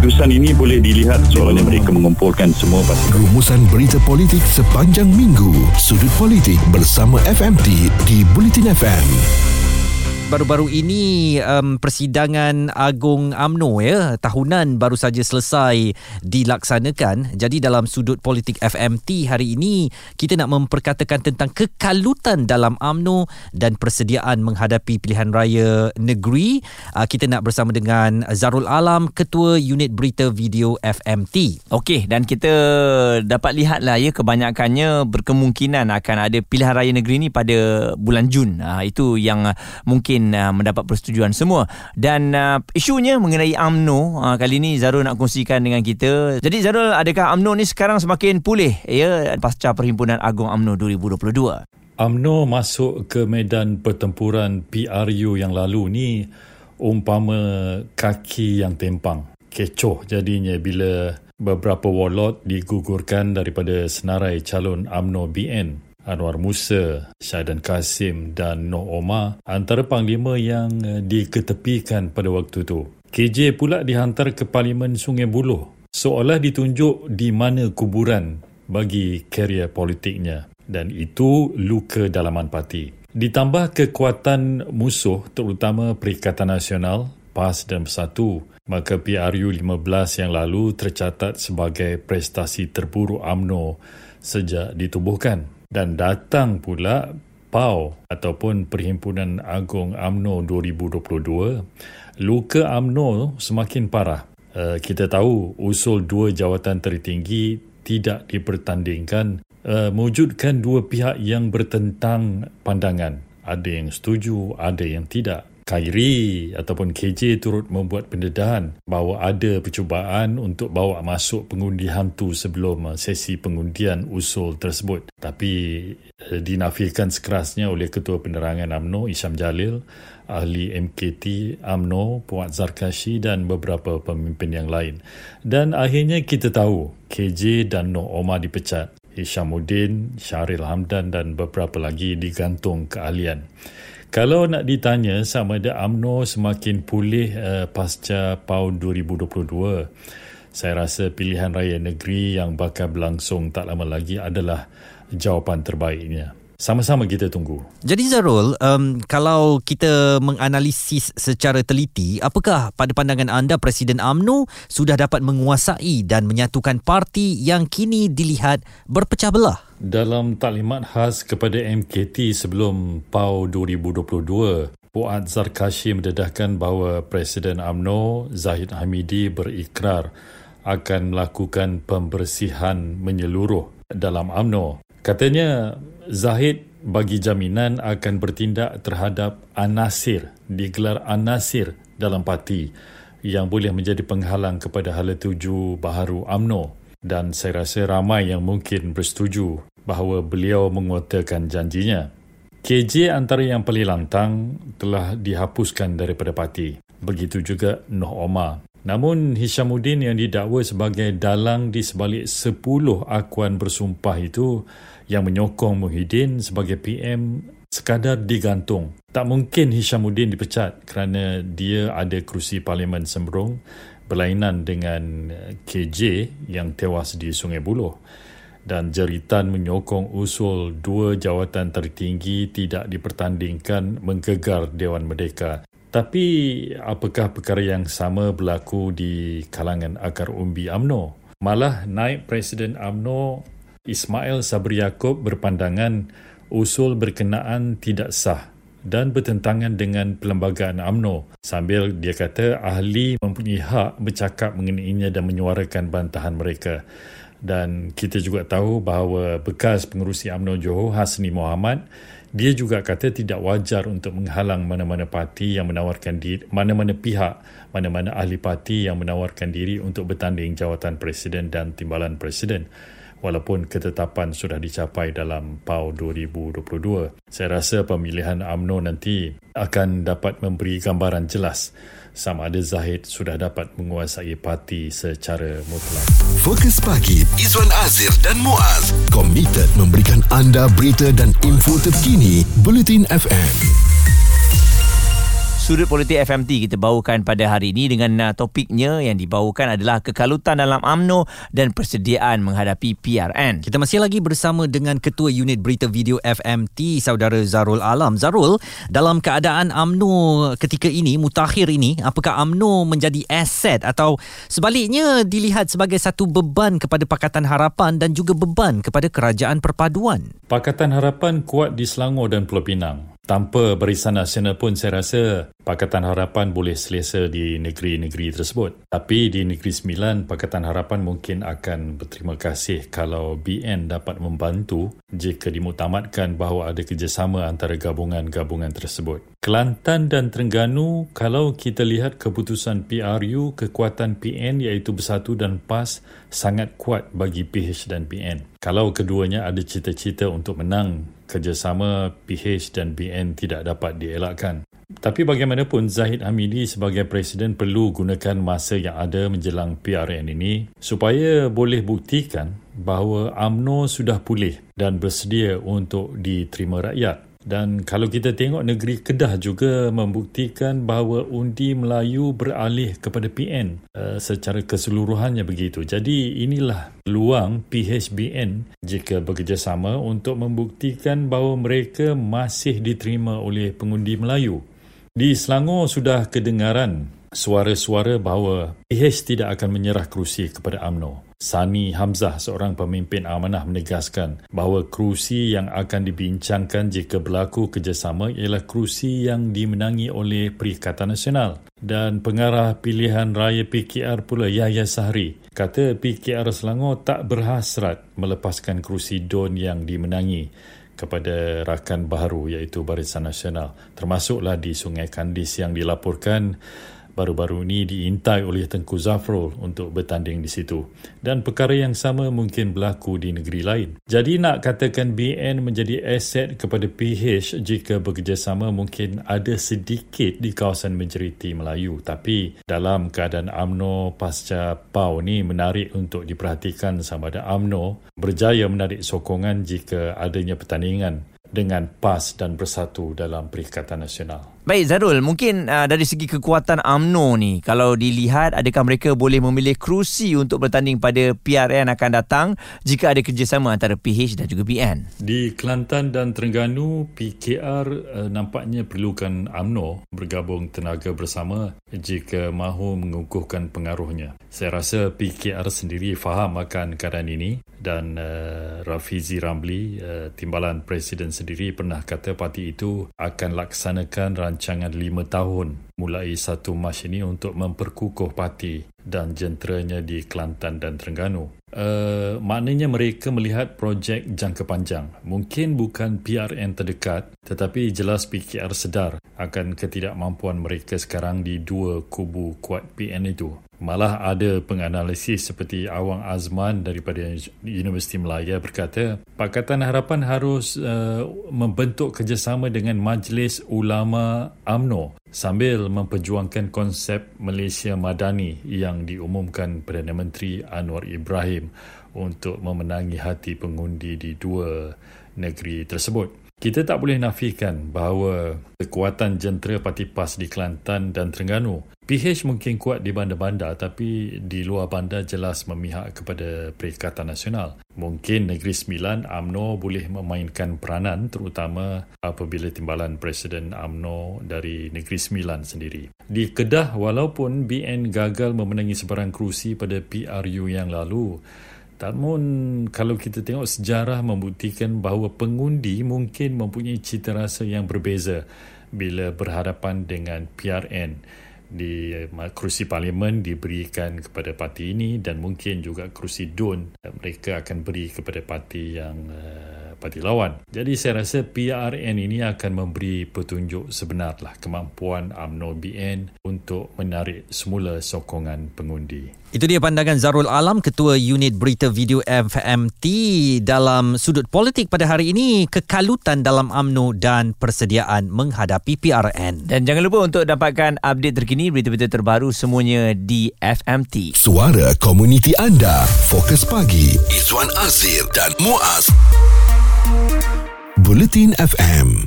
keputusan ini boleh dilihat soalnya mereka mengumpulkan semua pasukan. Rumusan berita politik sepanjang minggu. Sudut politik bersama FMT di Bulletin FM baru-baru ini um, persidangan agung AMNO ya tahunan baru saja selesai dilaksanakan. Jadi dalam sudut politik FMT hari ini kita nak memperkatakan tentang kekalutan dalam AMNO dan persediaan menghadapi pilihan raya negeri. Uh, kita nak bersama dengan Zarul Alam ketua unit berita video FMT. Okey dan kita dapat lihatlah ya kebanyakannya berkemungkinan akan ada pilihan raya negeri ni pada bulan Jun. Uh, itu yang mungkin mungkin uh, mendapat persetujuan semua. Dan uh, isunya mengenai AMNO uh, kali ini Zarul nak kongsikan dengan kita. Jadi Zarul adakah AMNO ni sekarang semakin pulih? Ya pasca perhimpunan agung AMNO 2022 AMNO masuk ke medan pertempuran PRU yang lalu ni umpama kaki yang tempang kecoh jadinya bila beberapa warlord digugurkan daripada senarai calon AMNO BN Anwar Musa, Syahidan Kasim dan Noh Omar antara panglima yang eh, diketepikan pada waktu itu. KJ pula dihantar ke Parlimen Sungai Buloh seolah ditunjuk di mana kuburan bagi karier politiknya dan itu luka dalaman parti. Ditambah kekuatan musuh terutama Perikatan Nasional, PAS dan Bersatu, maka PRU 15 yang lalu tercatat sebagai prestasi terburuk AMNO sejak ditubuhkan dan datang pula PAU ataupun Perhimpunan Agung AMNO 2022, luka AMNO semakin parah. Uh, kita tahu usul dua jawatan tertinggi tidak dipertandingkan uh, mewujudkan dua pihak yang bertentang pandangan. Ada yang setuju, ada yang tidak. Khairi ataupun KJ turut membuat pendedahan bahawa ada percubaan untuk bawa masuk pengundi hantu sebelum uh, sesi pengundian usul tersebut. Tapi uh, dinafikan sekerasnya oleh Ketua Penerangan AMNO Isyam Jalil, ahli MKT AMNO Puat Zarkashi dan beberapa pemimpin yang lain. Dan akhirnya kita tahu KJ dan Noh Omar dipecat. Hishamuddin, Syaril Hamdan dan beberapa lagi digantung keahlian. Kalau nak ditanya sama ada AMNO semakin pulih uh, pasca PAU 2022, saya rasa pilihan raya negeri yang bakal berlangsung tak lama lagi adalah jawapan terbaiknya. Sama-sama kita tunggu. Jadi Zarul, um, kalau kita menganalisis secara teliti, apakah pada pandangan anda Presiden AMNO sudah dapat menguasai dan menyatukan parti yang kini dilihat berpecah belah? Dalam taklimat khas kepada MKT sebelum PAU 2022, Puat Zarkashi mendedahkan bahawa Presiden AMNO Zahid Hamidi berikrar akan melakukan pembersihan menyeluruh dalam AMNO. Katanya Zahid bagi jaminan akan bertindak terhadap anasir, digelar anasir dalam parti yang boleh menjadi penghalang kepada hala tuju baharu AMNO dan saya rasa ramai yang mungkin bersetuju bahawa beliau menguatakan janjinya. KJ antara yang paling lantang telah dihapuskan daripada parti. Begitu juga Noh Omar. Namun Hishamuddin yang didakwa sebagai dalang di sebalik 10 akuan bersumpah itu yang menyokong Muhyiddin sebagai PM sekadar digantung. Tak mungkin Hishamuddin dipecat kerana dia ada kerusi parlimen sembrong berlainan dengan KJ yang tewas di Sungai Buloh dan jeritan menyokong usul dua jawatan tertinggi tidak dipertandingkan menggegar Dewan Merdeka. Tapi apakah perkara yang sama berlaku di kalangan akar umbi AMNO? Malah naik Presiden AMNO Ismail Sabri Yaakob berpandangan usul berkenaan tidak sah dan bertentangan dengan perlembagaan AMNO sambil dia kata ahli mempunyai hak bercakap mengenainya dan menyuarakan bantahan mereka dan kita juga tahu bahawa bekas pengurusi UMNO Johor Hasni Muhammad dia juga kata tidak wajar untuk menghalang mana-mana parti yang menawarkan diri mana-mana pihak mana-mana ahli parti yang menawarkan diri untuk bertanding jawatan presiden dan timbalan presiden walaupun ketetapan sudah dicapai dalam PAU 2022 saya rasa pemilihan UMNO nanti akan dapat memberi gambaran jelas sama ada Zahid sudah dapat menguasai parti secara mutlak. Fokus pagi Izwan Azir dan Muaz komited memberikan anda berita dan info terkini Bulletin FM. Sudut Politik FMT kita bawakan pada hari ini dengan uh, topiknya yang dibawakan adalah kekalutan dalam AMNO dan persediaan menghadapi PRN. Kita masih lagi bersama dengan Ketua Unit Berita Video FMT, Saudara Zarul Alam. Zarul, dalam keadaan AMNO ketika ini, mutakhir ini, apakah AMNO menjadi aset atau sebaliknya dilihat sebagai satu beban kepada Pakatan Harapan dan juga beban kepada Kerajaan Perpaduan? Pakatan Harapan kuat di Selangor dan Pulau Pinang. Tanpa barisan nasional pun saya rasa Pakatan Harapan boleh selesa di negeri-negeri tersebut. Tapi di Negeri Sembilan, Pakatan Harapan mungkin akan berterima kasih kalau BN dapat membantu jika dimutamatkan bahawa ada kerjasama antara gabungan-gabungan tersebut. Kelantan dan Terengganu, kalau kita lihat keputusan PRU, kekuatan PN iaitu Bersatu dan PAS sangat kuat bagi PH dan PN. Kalau keduanya ada cita-cita untuk menang kerjasama PH dan BN tidak dapat dielakkan. Tapi bagaimanapun Zahid Hamidi sebagai presiden perlu gunakan masa yang ada menjelang PRN ini supaya boleh buktikan bahawa AMNO sudah pulih dan bersedia untuk diterima rakyat. Dan kalau kita tengok negeri Kedah juga membuktikan bahawa undi Melayu beralih kepada PN uh, secara keseluruhannya begitu. Jadi inilah peluang PHBN jika bekerjasama untuk membuktikan bahawa mereka masih diterima oleh pengundi Melayu. Di Selangor sudah kedengaran suara-suara bahawa PH tidak akan menyerah kerusi kepada AMNO. Sani Hamzah, seorang pemimpin amanah menegaskan bahawa kerusi yang akan dibincangkan jika berlaku kerjasama ialah kerusi yang dimenangi oleh Perikatan Nasional. Dan pengarah pilihan raya PKR pula Yahya Sahri kata PKR Selangor tak berhasrat melepaskan kerusi DON yang dimenangi kepada rakan baharu iaitu Barisan Nasional termasuklah di Sungai Kandis yang dilaporkan baru-baru ini diintai oleh Tengku Zafrul untuk bertanding di situ. Dan perkara yang sama mungkin berlaku di negeri lain. Jadi nak katakan BN menjadi aset kepada PH jika bekerjasama mungkin ada sedikit di kawasan majoriti Melayu. Tapi dalam keadaan AMNO pasca PAU ni menarik untuk diperhatikan sama ada AMNO berjaya menarik sokongan jika adanya pertandingan dengan PAS dan bersatu dalam Perikatan Nasional. Baik Zarul, mungkin uh, dari segi kekuatan AMNO ni, kalau dilihat adakah mereka boleh memilih kerusi untuk bertanding pada PRN akan datang jika ada kerjasama antara PH dan juga BN? Di Kelantan dan Terengganu, PKR uh, nampaknya perlukan AMNO bergabung tenaga bersama jika mahu mengukuhkan pengaruhnya. Saya rasa PKR sendiri faham akan keadaan ini dan uh, Rafizi Ramli, uh, timbalan Presiden sendiri pernah kata parti itu akan laksanakan rancangan lima tahun mulai 1 Mac ini untuk memperkukuh parti dan jenteranya di Kelantan dan Terengganu. Uh, maknanya mereka melihat projek jangka panjang. Mungkin bukan PRN terdekat tetapi jelas PKR sedar akan ketidakmampuan mereka sekarang di dua kubu kuat PN itu. Malah ada penganalisis seperti Awang Azman daripada Universiti Melaya berkata, Pakatan Harapan harus uh, membentuk kerjasama dengan Majlis Ulama AMNO sambil memperjuangkan konsep Malaysia Madani yang diumumkan Perdana Menteri Anwar Ibrahim untuk memenangi hati pengundi di dua negeri tersebut. Kita tak boleh nafikan bahawa kekuatan jentera parti PAS di Kelantan dan Terengganu PH mungkin kuat di bandar-bandar tapi di luar bandar jelas memihak kepada Perikatan Nasional. Mungkin Negeri Sembilan AMNO boleh memainkan peranan terutama apabila timbalan Presiden AMNO dari Negeri Sembilan sendiri. Di Kedah walaupun BN gagal memenangi sebarang kerusi pada PRU yang lalu Namun kalau kita tengok sejarah membuktikan bahawa pengundi mungkin mempunyai cita rasa yang berbeza bila berhadapan dengan PRN di eh, kerusi parlimen diberikan kepada parti ini dan mungkin juga kerusi DUN mereka akan beri kepada parti yang uh, parti lawan. Jadi saya rasa PRN ini akan memberi petunjuk sebenarlah kemampuan UMNO BN untuk menarik semula sokongan pengundi. Itu dia pandangan Zarul Alam, Ketua Unit Berita Video FMT dalam sudut politik pada hari ini, kekalutan dalam AMNO dan persediaan menghadapi PRN. Dan jangan lupa untuk dapatkan update terkini, berita-berita terbaru semuanya di FMT. Suara komuniti anda, Fokus Pagi, Izwan Azir dan Muaz. Bulletin FM